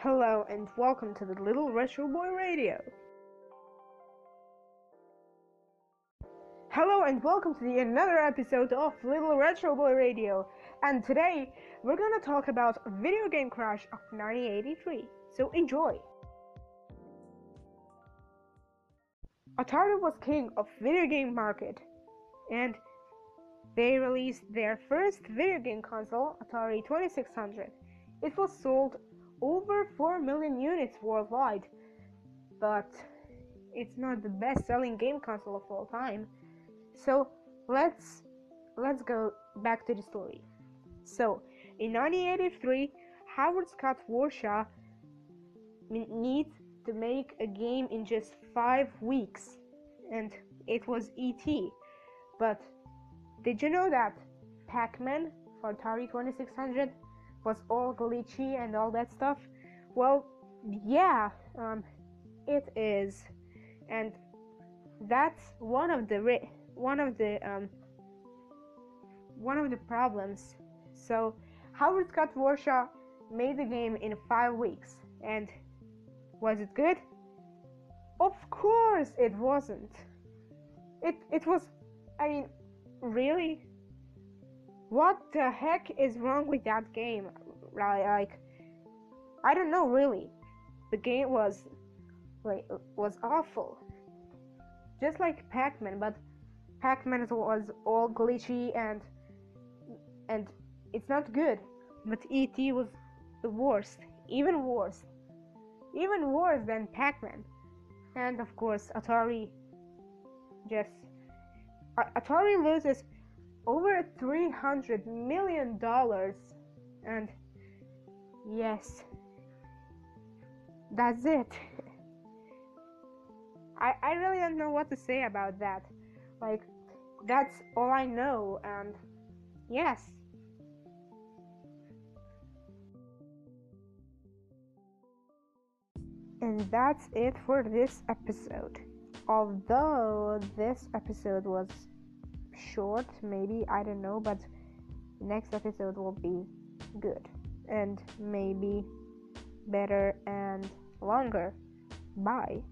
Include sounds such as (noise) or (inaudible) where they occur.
Hello and welcome to the Little Retro Boy Radio. Hello and welcome to the another episode of Little Retro Boy Radio. And today we're gonna talk about Video Game Crash of 1983. So enjoy. Atari was king of video game market, and they released their first video game console, Atari 2600. It was sold over 4 million units worldwide, but it's not the best-selling game console of all time. So let's let's go back to the story. So in 1983, Howard Scott Warshaw needs to make a game in just five weeks, and it was ET. But did you know that Pac-Man for Atari 2600 was all glitchy and all that stuff? Well, yeah, um, it is, and that's one of the ri- one of the um, one of the problems. So Howard Scott Warshaw made the game in five weeks, and was it good? Of course, it wasn't. It it was. I mean, really. What the heck is wrong with that game? Like, I don't know really. The game was like was awful. Just like Pac-Man, but Pac-Man was all glitchy and and it's not good. But ET was the worst, even worse, even worse than Pac-Man. And of course, Atari just Atari loses over 300 million dollars. And yes that's it. (laughs) I, I really don't know what to say about that. Like that's all i know and yes. And that's it for this episode. Although this episode was short, maybe, I don't know, but next episode will be good and maybe better and longer. Bye.